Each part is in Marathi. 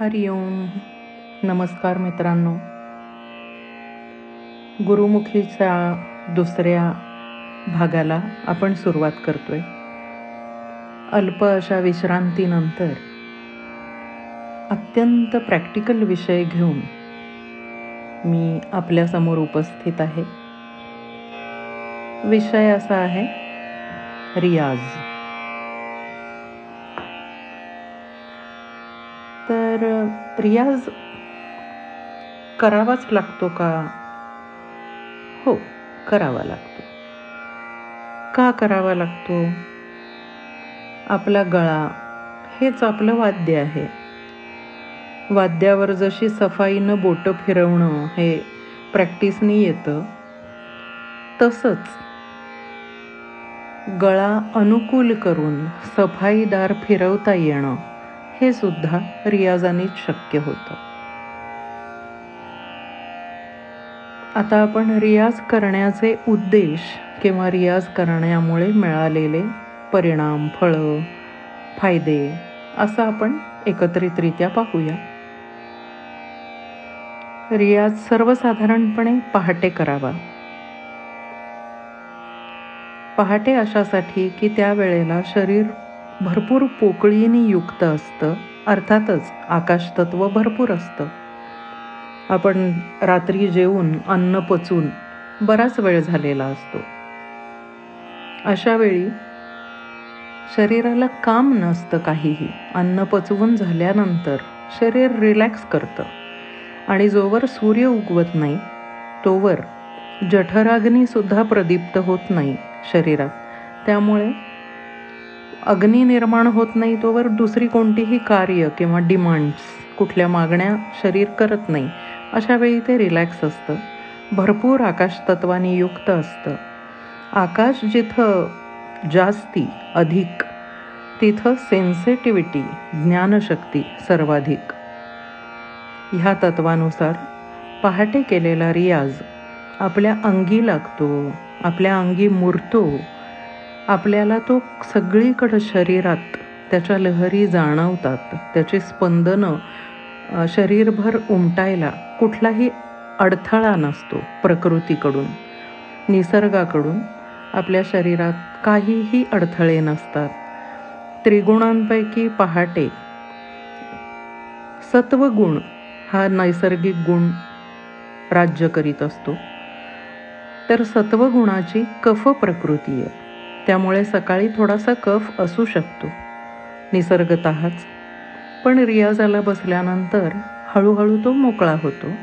हरि ओम. नमस्कार मित्रांनो. गुरुमुखीच्या दुसऱ्या भागाला आपण सुरुवात करतोय. अल्प अशा विश्रांतीनंतर अत्यंत प्रॅक्टिकल विषय घेऊन मी आपल्यासमोर उपस्थित आहे. विषय असा आहे रियाज. तर रियाज करावाच लागतो का? हो करावा लागतो. का करावा लागतो? आपला गळा हेच आपलं वाद्य आहे. वाद्यावर जशी सफाईनं बोटं फिरवणं हे प्रॅक्टिसनी येतं तसंच गळा अनुकूल करून सफाईदार फिरवता येणं. हे सुद्धा रियाजानेच शक्य होतं. आता आपण रियाज करण्याचे उद्देश किंवा रियाज करण्यामुळे मिळालेले परिणाम फळं फायदे असं आपण एकत्रितरित्या पाहूया. रियाज सर्वसाधारणपणे पहाटे करावा. पहाटे अशासाठी की त्यावेळेला शरीर भरपूर पोकळीने युक्त असतं अर्थातच आकाशतत्व भरपूर असतं. आपण रात्री जेवून अन्न पचून बराच वेळ झालेला असतो. अशा वेळी शरीराला काम नसतं काहीही. अन्न पचवून झाल्यानंतर शरीर रिलॅक्स करतं. आणि जोवर सूर्य उगवत नाही तोवर जठराग्नीसुद्धा प्रदीप्त होत नाही शरीरात. त्यामुळे अग्नी निर्माण होत नाही तोवर दुसरी कोणतीही कार्य किंवा डिमांड्स कुठल्या मागण्या शरीर करत नाही. अशा वेळी ते रिलॅक्स असतं. भरपूर आकाश आकाशतत्वाने युक्त असतं. आकाश जिथं जास्ती अधिक तिथं सेन्सिटिव्हिटी ज्ञानशक्ती सर्वाधिक. ह्या तत्वानुसार पहाटे केलेला रियाज आपल्या अंगी लागतो आपल्या अंगी मुरतो आपल्याला तो सगळीकडं शरीरात त्याच्या लहरी जाणवतात त्याची स्पंदनं शरीरभर उमटायला कुठलाही अडथळा नसतो प्रकृतीकडून निसर्गाकडून. आपल्या शरीरात काहीही अडथळे नसतात. त्रिगुणांपैकी पहाटे सत्वगुण हा नैसर्गिक गुण राज्य करीत असतो. तर सत्वगुणाची कफ प्रकृती आहे त्यामुळे सकाळी थोडासा कफ असू शकतो. निसर्गतःच. पण रियाजाला बसल्यानंतर हळूहळू तो मोकळा होतो.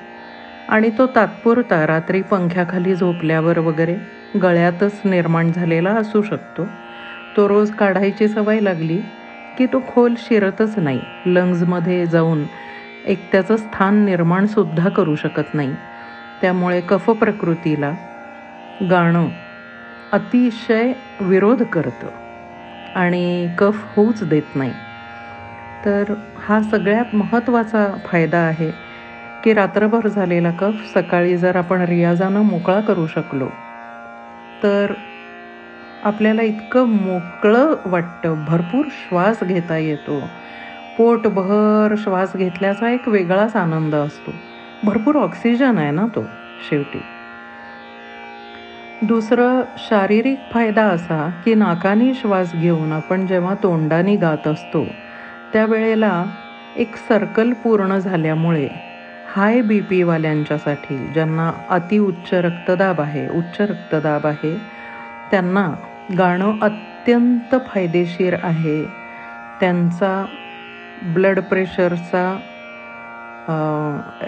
आणि तो तात्पुरता रात्री पंख्याखाली झोपल्यावर वगैरे गळ्यातच निर्माण झालेला असू शकतो. तो रोज काढायची सवय लागली की तो खोल शिरतच नाही. लंग्जमध्ये जाऊन एक त्याचं स्थान निर्माणसुद्धा करू शकत नाही. त्यामुळे कफ प्रकृतीला गाणं अतिशय विरोध करतं आणि कफ होऊच देत नाही. तर हा सगळ्यात महत्त्वाचा फायदा आहे की रात्रभर झालेला कफ सकाळी जर आपण रियाजानं मोकळा करू शकलो तर आपल्याला इतकं मोकळं वाटतं भरपूर श्वास घेता येतो. पोटभर श्वास घेतल्याचा एक वेगळाच आनंद असतो. भरपूर ऑक्सिजन आहे ना तो शेवटी. दुसरं शारीरिक फायदा असा की नाकाने श्वास घेऊन आपण जेव्हा तोंडाने गात असतो त्यावेळेला एक सर्कल पूर्ण झाल्यामुळे हाय बी पीवाल्यांच्यासाठी ज्यांना अतिउच्च रक्तदाब आहे उच्च रक्तदाब आहे त्यांना गाणं अत्यंत फायदेशीर आहे. त्यांचा ब्लड प्रेशरचा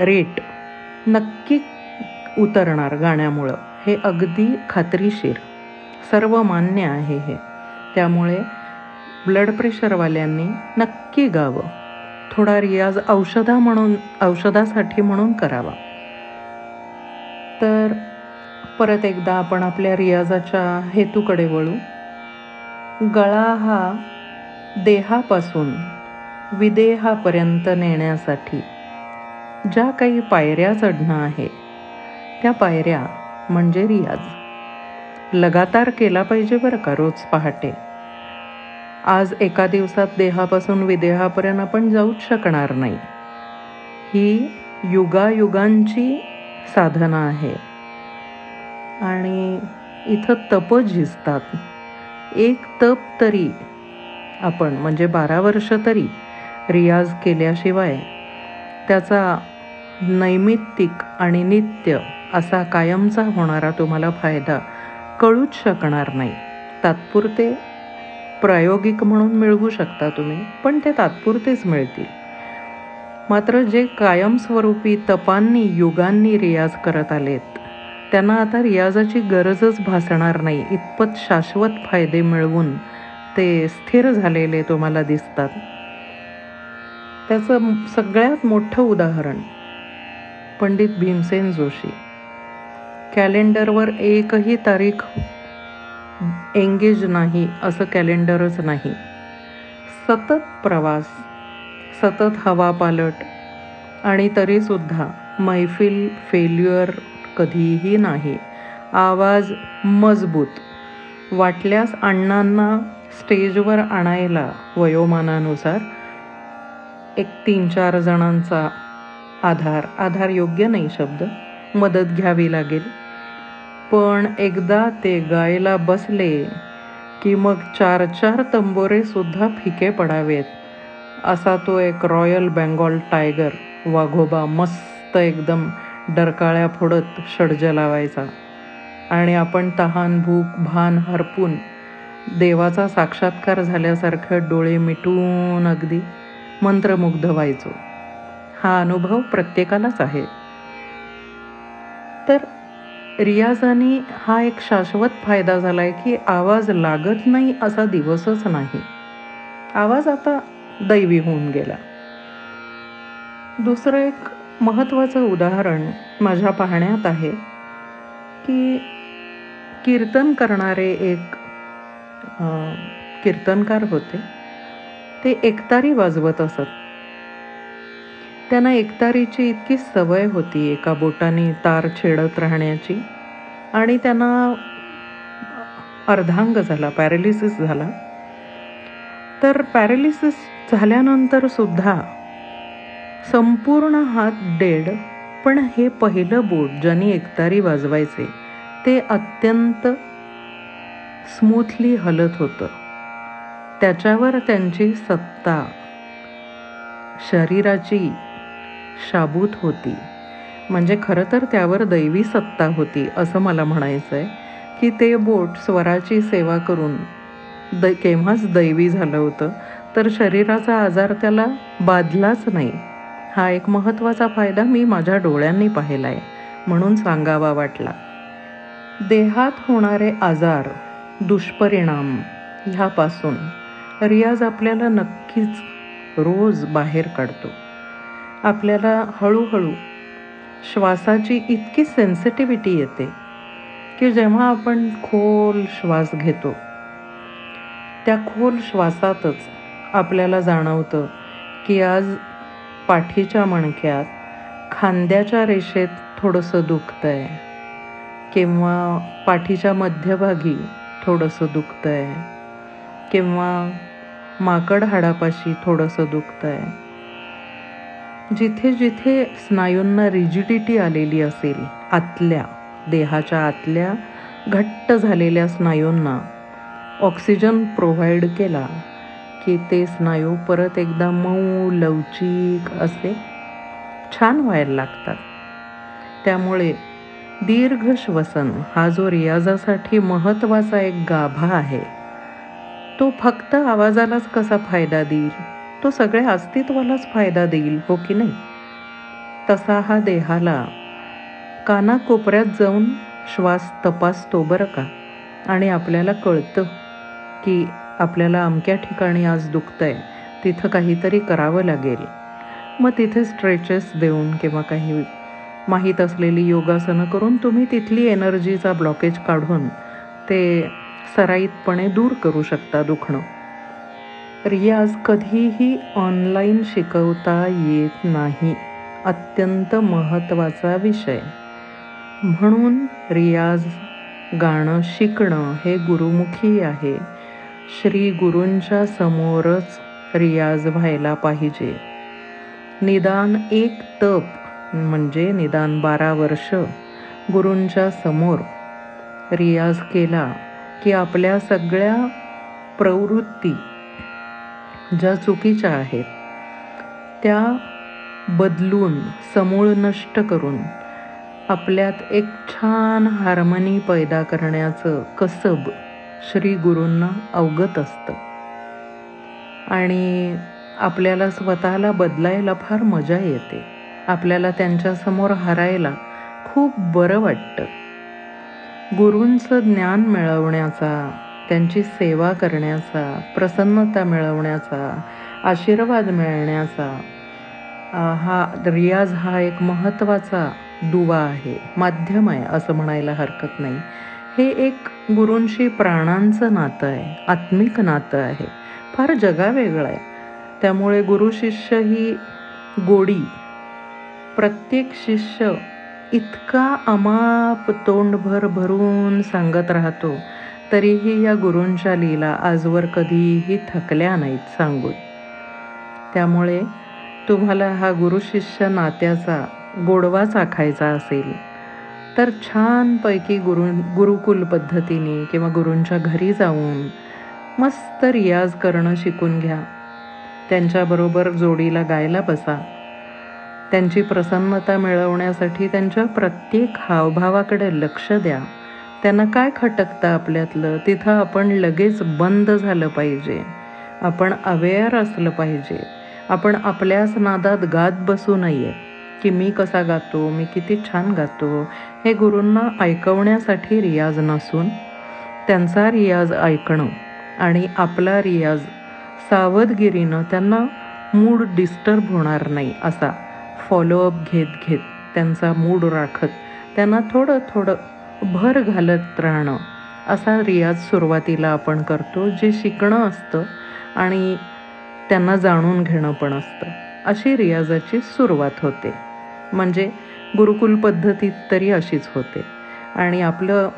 रेट नक्की उतरणार गाण्यामुळं. हे अगदी खात्रीशीर सर्व मान्य आहे हे. त्यामुळे ब्लड प्रेशरवाल्यांनी नक्की गावं. थोडा रियाज औषधा म्हणून औषधासाठी म्हणून करावा. तर परत एकदा आपण आपल्या रियाजाच्या हेतूकडे वळू. गळा हा देहापासून विदेहापर्यंत नेण्यासाठी ज्या काही पायऱ्या चढणं आहे त्या पायऱ्या म्हणजे रियाज. लगातार केला पाहिजे बरं का रोज पहाटे. आज एका दिवसात देहापासून विदेहापर्यंत आपण जाऊच शकणार नाही. ही युगायुगांची साधना आहे. आणि इथं तप झिजतात. एक तप तरी आपण म्हणजे बारा वर्ष तरी रियाज केल्याशिवाय त्याचा नैमित्तिक आणि नित्य असा कायमचा होणारा तुम्हाला फायदा कळूच शकणार नाही. तात्पुरते प्रायोगिक म्हणून मिळवू शकता तुम्ही पण ते तात्पुरतेच मिळतील. मात्र जे कायमस्वरूपी तपांनी युगांनी रियाज करत आलेत त्यांना आता रियाजाची गरजच भासणार नाही इतपत शाश्वत फायदे मिळवून ते स्थिर झालेले तुम्हाला दिसतात. त्याचं सगळ्यात मोठं उदाहरण पंडित भीमसेन जोशी. कॅलेंडरवर एकही तारीख एंगेज नाही असं कॅलेंडरच नाही. सतत प्रवास सतत हवा पालट आणि तरीसुद्धा मैफिल फेल्युअर कधीही नाही. आवाज मजबूत वाटल्यास अण्णांना स्टेजवर आणायला वयोमानानुसार एक तीन चार जणांचा आधार. आधार योग्य नाही शब्द. मदत घ्यावी लागेल. पण एकदा ते गायला बसले की मग चार चार तंबोरेसुद्धा फिके पडावेत. असा तो एक रॉयल बेंगॉल टायगर वाघोबा मस्त एकदम डरकाळ्या फोडत षडज लावायचा. आणि आपण तहान भूक भान हरपून देवाचा साक्षात्कार झाल्यासारखं डोळे मिटून अगदी मंत्रमुग्ध व्हायचो. हा अनुभव प्रत्येकालाच आहे. तर रियाजाने हा एक शाश्वत फायदा झाला आहे की आवाज लागत नाही असा दिवसच नाही. आवाज आता दैवी होऊन गेला. दुसरं एक महत्त्वाचं उदाहरण माझ्या पाहण्यात आहे की कीर्तन करणारे एक कीर्तनकार होते. ते एकतारी वाजवत असत. त्यांना एकतारीची इतकी सवय होती एका बोटाने तार छेडत राहण्याची. आणि त्यांना अर्धांग झाला पॅरालिसिस झाला. तर पॅरालिसिस झाल्यानंतर सुद्धा संपूर्ण हात डेड पण हे पहिलं बोट ज्यांनी एकतारी वाजवायचे ते अत्यंत स्मूथली हलत होतं. त्याच्यावर त्यांची सत्ता शरीराची शाबूत होती. म्हणजे खरं तर त्यावर दैवी सत्ता होती असं मला म्हणायचं आहे की ते बोट स्वराची सेवा करून द केव्हाच दैवी झालं होतं तर शरीराचा आजार त्याला बाधलाच नाही. हा एक महत्त्वाचा फायदा मी माझ्या डोळ्यांनी पाहिला आहे म्हणून सांगावा वाटला. देहात होणारे आजार दुष्परिणाम ह्यापासून रियाज आपल्याला नक्कीच रोज बाहेर काढतो. आपल्याला हळूहळू श्वासाची इतकी सेन्सिटिव्हिटी येते की जेव्हा आपण खोल श्वास घेतो त्या खोल श्वासातच आपल्याला जाणवतं की आज पाठीच्या मणक्यात खांद्याच्या रेषेत थोडंसं दुखतं आहे किंवा पाठीच्या मध्यभागी थोडंसं दुखतं आहे किंवा माकड हाडापाशी थोडंसं दुखतं आहे जिथे जिथे स्नायूंना रिजिडिटी आलेली असेल आतल्या देहाच्या आतल्या घट्ट झालेल्या स्नायूंना ऑक्सिजन प्रोव्हाइड केला की ते स्नायू परत एकदा मऊ लवचिक असे छान व्हायला लागतात. त्यामुळे दीर्घ श्वसन हा जो रियाजासाठी महत्त्वाचा एक गाभा आहे तो फक्त आवाजालाच कसा फायदा देईल? तो सगळ्या अस्तित्वालाच फायदा देईल हो की नाही? तसा हा देहाला कानाकोपऱ्यात जाऊन श्वास तपासतो बरं का? आणि आपल्याला कळतं की आपल्याला अमक्या ठिकाणी आज दुखतंय तिथं काहीतरी करावं लागेल. मग तिथे स्ट्रेचेस देऊन किंवा काही माहीत असलेली योगासनं करून तुम्ही तिथली एनर्जीचा ब्लॉकेज काढून ते सराईतपणे दूर करू शकता दुखणं. रियाज कधीही ऑनलाईन शिकवता येत नाही. अत्यंत महत्त्वाचा विषय. म्हणून रियाज गाणं शिकणं हे गुरुमुखी आहे. श्री गुरूंच्या समोरच रियाज व्हायला पाहिजे. निदान एक तप म्हणजे निदान बारा वर्ष गुरूंच्या समोर रियाज केला की आपल्या सगळ्या प्रवृत्ती ज्या चुकीच्या आहेत त्या बदलून समूळ नष्ट करून आपल्यात एक छान हार्मनी पैदा करण्याचं कसब श्री गुरूंना अवगत असतं. आणि आपल्याला स्वतःला बदलायला फार मजा येते. आपल्याला त्यांच्यासमोर हरायला खूप बरं वाटतं. गुरूंचं ज्ञान मिळवण्याचा त्यांची सेवा करण्याचा प्रसन्नता मिळवण्याचा आशीर्वाद मिळण्याचा हा रियाज हा एक महत्त्वाचा दुवा आहे. माध्यम आहे असं म्हणायला हरकत नाही. हे एक गुरूंशी प्राणांचं नातं आहे आत्मिक नातं आहे. फार जगावेगळं आहे. त्यामुळे गुरु शिष्य ही गोडी प्रत्येक शिष्य इतका अमाप तोंडभर भरून सांगत राहतो. तरीही या गुरूंच्या लीला आजवर कधीही थकल्या नाहीत सांगून. त्यामुळे तुम्हाला हा गुरुशिष्य नात्याचा गोडवा चाखायचा असेल तर छानपैकी गुरु गुरुकुल पद्धतीने किंवा गुरूंच्या घरी जाऊन मस्त रियाज करणं शिकून घ्या. त्यांच्याबरोबर जोडीला गायला बसा. त्यांची प्रसन्नता मिळवण्यासाठी त्यांच्या प्रत्येक हावभावाकडे लक्ष द्या. त्यांना काय खटकतं आपल्यातलं? तिथं आपण लगेच बंद झालं पाहिजे. आपण अवेअर असलं पाहिजे. आपण आपल्याच नादात गात बसू नये. की मी कसा गातो? मी किती छान गातो? हे गुरूंना ऐकवण्यासाठी रियाज नसून त्यांचा रियाज ऐकणं आणि आपला रियाज सावधगिरीनं त्यांना मूड डिस्टर्ब होणार नाही असा फॉलोअप घेत घेत त्यांचा मूड राखत. त्यांना थोडं थोडं भर घालत राहणं असा रियाज सुरुवातीला आपण करतो जे शिकणं असतं आणि त्यांना जाणून घेणं पण असतं. अशी रियाजाची सुरुवात होते. म्हणजे गुरुकुल पद्धतीत तरी अशीच होते. आणि आपलं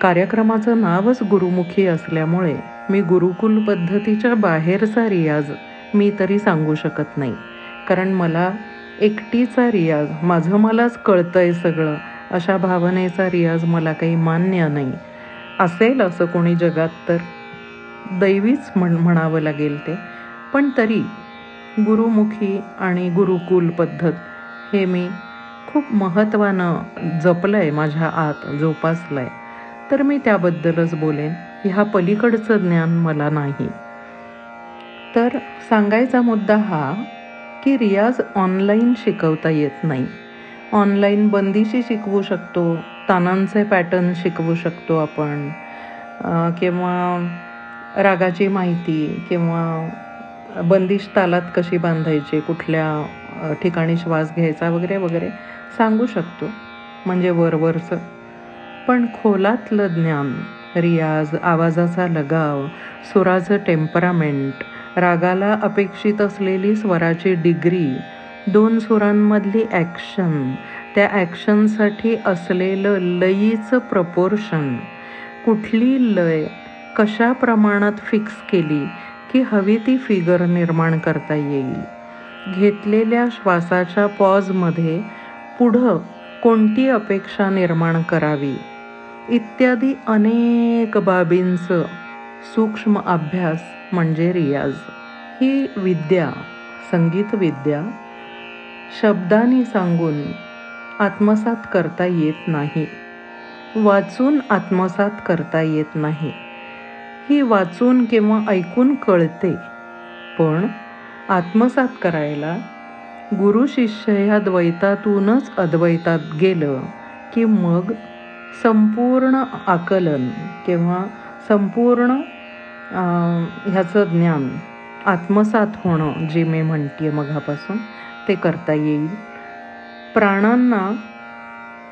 कार्यक्रमाचं नावच गुरुमुखी असल्यामुळे मी गुरुकुल पद्धतीच्या बाहेरचा रियाज मी तरी सांगू शकत नाही. कारण मला एकटीचा रियाज माझं मलाच कळतं आहे सगळं. अशा भावनेचा रियाज मला काही मान्य नाही. असेल असं कोणी जगात तर दैवीच म्हण म्हणावं लागेल ते. पण तरी गुरुमुखी आणि गुरुकुल पद्धत हे मी खूप महत्त्वानं जपलं आहे माझ्या आत जोपासलं आहे तर मी त्याबद्दलच बोलेन. ह्या पलीकडचं ज्ञान मला नाही. तर सांगायचा मुद्दा हा की रियाज ऑनलाईन शिकवता येत नाही. ऑनलाईन बंदिशी शिकवू शकतो तानांचे पॅटर्न शिकवू शकतो आपण. किंवा रागाची माहिती किंवा बंदिश तालात कशी बांधायची कुठल्या ठिकाणी श्वास घ्यायचा वगैरे वगैरे सांगू शकतो. म्हणजे वरवरचं. पण खोलातलं ज्ञान रियाज आवाजाचा लगाव सुराचं टेम्परामेंट रागाला अपेक्षित असलेली स्वराची डिग्री दोन सुरांमधली ॲक्शन त्या ॲक्शनसाठी असलेलं लयीचं प्रपोर्शन कुठली लय कशा प्रमाणात फिक्स केली की हवी ती फिगर निर्माण करता येईल? घेतलेल्या श्वासाच्या पॉजमध्ये पुढं कोणती अपेक्षा निर्माण करावी? इत्यादी अनेक बाबींचं सूक्ष्म अभ्यास म्हणजे रियाज. ही विद्या संगीत विद्या शब्दाने सांगून आत्मसात करता येत नाही. वाचून आत्मसात करता येत नाही. ही वाचून किंवा ऐकून कळते पण आत्मसात करायला गुरु शिष्य ह्या द्वैतातूनच अद्वैतात गेलं की मग संपूर्ण आकलन किंवा संपूर्ण ह्याचं ज्ञान आत्मसात होणं जे मी म्हणते मघापासून ते करता येईल. प्राणांना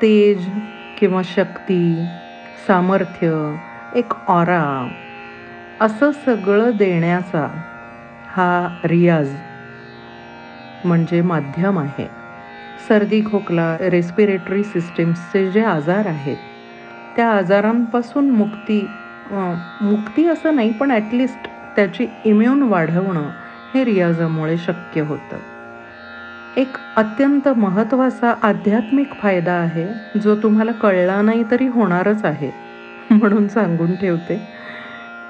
तेज किंवा शक्ती सामर्थ्य एक ऑरा असं सगळं देण्याचा हा रियाज म्हणजे माध्यम आहे. सर्दी खोकला रेस्पिरेटरी सिस्टीम्सचे जे आजार आहेत त्या आजारांपासून मुक्ती मुक्ती असं नाही पण ॲटलिस्ट त्याची इम्युन वाढवणं हे रियाजामुळे शक्य होतं. एक अत्यंत महत्त्वाचा आध्यात्मिक फायदा आहे जो तुम्हाला कळला नाही तरी होणारच आहे. म्हणून सांगून ठेवते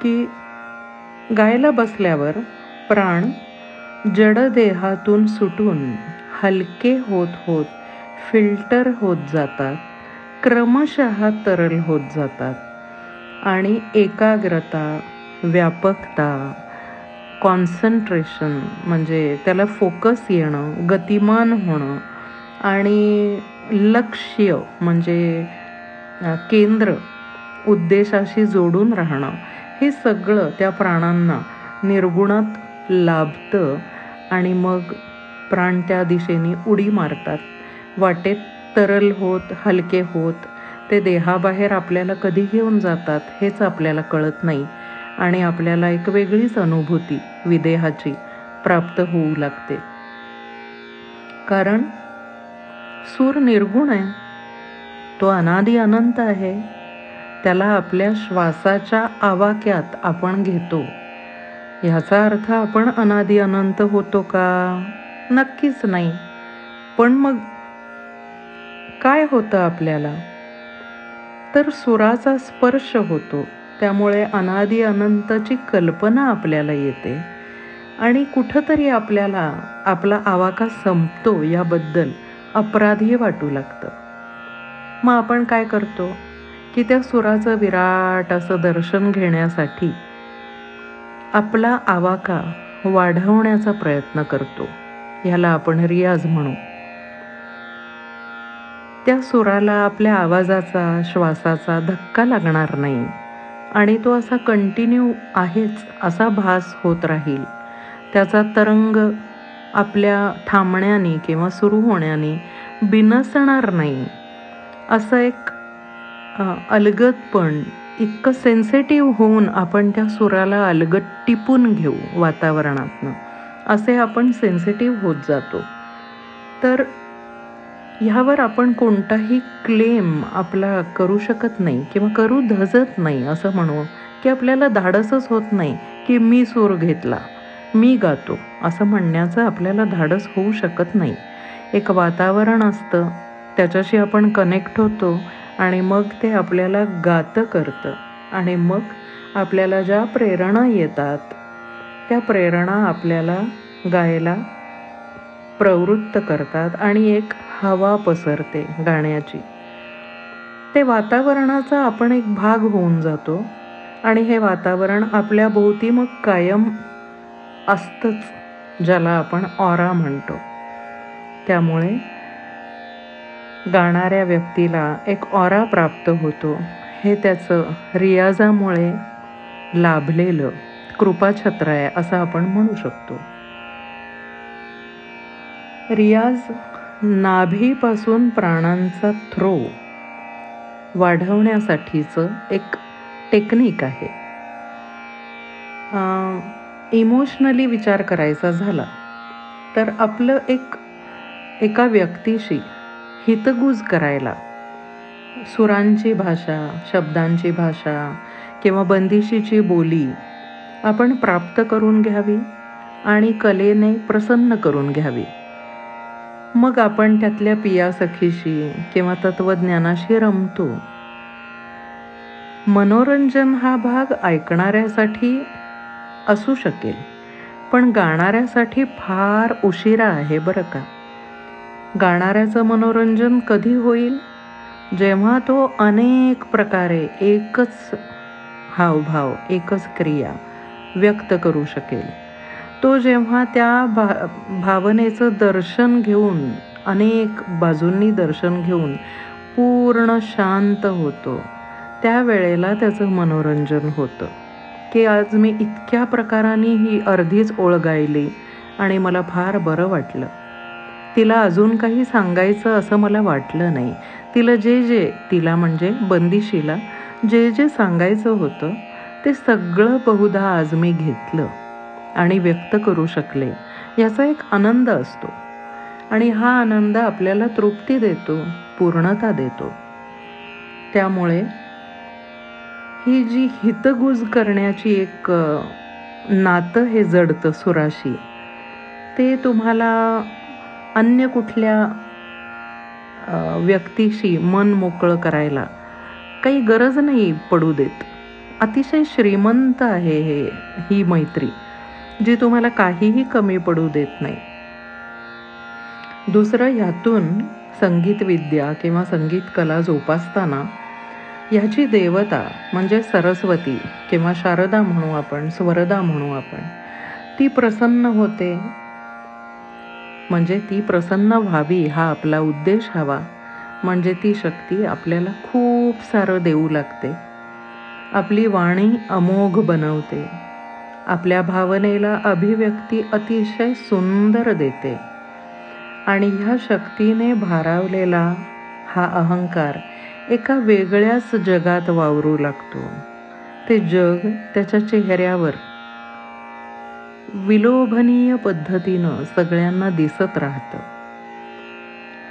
की गायला बसल्यावर प्राण जडदेहातून सुटून हलके होत होत फिल्टर होत जातात क्रमशः तरल होत जातात आणि एकाग्रता व्यापकता कॉन्सन्ट्रेशन म्हणजे त्याला फोकस येणं गतिमान होणं आणि लक्ष्य म्हणजे केंद्र उद्देशाशी जोडून राहणं हे सगळं त्या प्राणांना निर्गुणात लाभतं आणि मग प्राण त्या दिशेने उडी मारतात. वाटेत तरल होत हलके होत ते देहाबाहेर आपल्याला कधी घेऊन जातात हेच आपल्याला कळत नाही. आणि आपल्याला एक वेगळीच अनुभूती विदेहाची प्राप्त होऊ लागते. कारण सूर निर्गुण आहे. तो अनादी अनंत आहे. त्याला आपल्या श्वासाच्या आवाक्यात आपण घेतो. ह्याचा अर्थ आपण अनादी अनंत होतो का? नक्कीच नाही. पण मग काय होतं आपल्याला? तर सुराचा स्पर्श होतो. त्यामुळे अनादी अनंतची कल्पना आपल्याला येते. आणि कुठंतरी आपल्याला आपला आवाका संपतो याबद्दल अपराधी वाटू लागतं. मग आपण काय करतो? की त्या सुराचं विराट असं दर्शन घेण्यासाठी आपला आवाका वाढवण्याचा प्रयत्न करतो. ह्याला आपण रियाज म्हणू. त्या सुराला आपल्या आवाजाचा श्वासाचा धक्का लागणार नाही. आणि तो असा कंटिन्यू आहेच असा भास होत राहील. त्याचा तरंग आपल्या थांबण्याने किंवा सुरू होण्याने बिनसणार नाही. असं एक अलगदपण इतकं सेन्सिटिव्ह होऊन आपण त्या सुराला अलगद टिपून घेऊ वातावरणातनं असे आपण सेन्सिटिव्ह होत जातो. तर ह्यावर आपण कोणताही क्लेम आपला करू शकत नाही किंवा करू धजत नाही असं म्हणू की आपल्याला धाडसच होत नाही की मी सूर घेतला मी गातो असं म्हणण्याचं आपल्याला धाडस होऊ शकत नाही. एक वातावरण असतं त्याच्याशी आपण कनेक्ट होतो आणि मग ते आपल्याला गातं करतं आणि मग आपल्याला ज्या प्रेरणा येतात त्या प्रेरणा आपल्याला गायला प्रवृत्त करतात. आणि एक हवा पसरते गाण्याची. ते वातावरणाचा आपण एक भाग होऊन जातो आणि हे वातावरण आपल्या भोवती मग कायम असतंच ज्याला आपण ऑरा म्हणतो. त्यामुळे गाणाऱ्या व्यक्तीला एक ऑरा प्राप्त होतो. हे त्याचं रियाजामुळे लाभलेलं कृपाछत्र आहे असं आपण म्हणू शकतो. रियाज नाभीपासून प्राणांचा थ्रो वाढवण्यासाठीचं एक टेक्निक आहे. इमोशनली विचार करायचा झाला तर आपलं एक एका व्यक्तीशी हितगुज करायला सुरांची भाषा शब्दांची भाषा किंवा बंदिशीची बोली आपण प्राप्त करून घ्यावी आणि कलेने प्रसन्न करून घ्यावी. मग आपण त्यातल्या पिया सखीशी किंवा तत्वज्ञानाशी रमतो. मनोरंजन हा भाग ऐकणाऱ्यासाठी असू शकेल पण गाणाऱ्यासाठी फार उशिरा आहे बरं का. गाणाऱ्याचं मनोरंजन कधी होईल? जेव्हा तो अनेक प्रकारे एकच हावभाव एकच क्रिया व्यक्त करू शकेल. तो जेव्हा त्या भा भावनेचं दर्शन घेऊन अनेक बाजूंनी दर्शन घेऊन पूर्ण शांत होतो त्यावेळेला त्याचं मनोरंजन होतं. की आज मी इतक्या प्रकाराने ही अर्धीच ओळ गायली आणि मला फार बरं वाटलं. तिला अजून काही सांगायचं असं मला वाटलं नाही. तिला जे जे तिला म्हणजे बंदिशीला जे जे सांगायचं होतं ते सगळं बहुधा आज मी घेतलं. आणि व्यक्त करू शकले. याचा एक आनंद असतो. आणि हा आनंद आपल्याला तृप्ती देतो पूर्णता देतो. त्यामुळे ही जी हितगुज करण्याची एक नातं हे जडतं सुराशी ते तुम्हाला अन्य कुठल्या व्यक्तीशी मन मोकळं करायला काही गरज नाही पडू देत. अतिशय श्रीमंत आहे हे ही मैत्री. जी तुम्हाला काहीही कमी पडू देत नाही. दुसरं ह्यातून संगीत विद्या किंवा संगीत कला जोपासताना ह्याची देवता म्हणजे सरस्वती किंवा शारदा म्हणू आपण स्वरदा म्हणू आपण ती प्रसन्न होते. म्हणजे ती प्रसन्न व्हावी हा आपला उद्देश हवा. म्हणजे ती शक्ती आपल्याला खूप सारं देऊ लागते. आपली वाणी अमोघ बनवते. आपल्या भावनेला अभिव्यक्ती अतिशय सुंदर देते. आणि ह्या शक्तीने भारावलेला हा अहंकार एका वेगळ्याच जगात वावरू लागतो. ते जग त्याच्या चेहऱ्यावर विलोभनीय पद्धतीनं सगळ्यांना दिसत राहतं.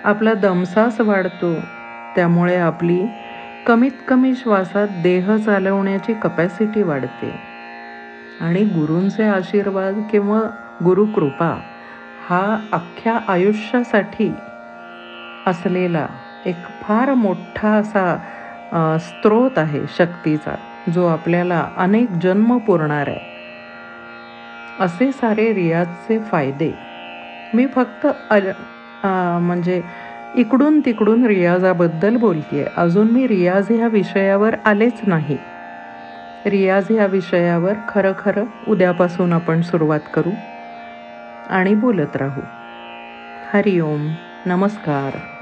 आपला दमसास वाढतो त्यामुळे आपली कमीत कमी श्वासात देह चालवण्याची कपॅसिटी वाढते. आणि गुरूंचे आशीर्वाद किंवा गुरुकृपा हा अख्ख्या आयुष्यासाठी असलेला एक फार मोठा असा स्त्रोत आहे शक्तीचा जो आपल्याला अनेक जन्म पुरणार आहे. असे सारे रियाजचे फायदे. मी फक्त म्हणजे इकडून तिकडून रियाजाबद्दल बोलते आहे अजून मी रियाज ह्या विषयावर आलेच नाही. रियाज ह्या विषयावर खरं खरं उद्यापासून आपण सुरुवात करू आणि बोलत राहू. हरिओम. नमस्कार.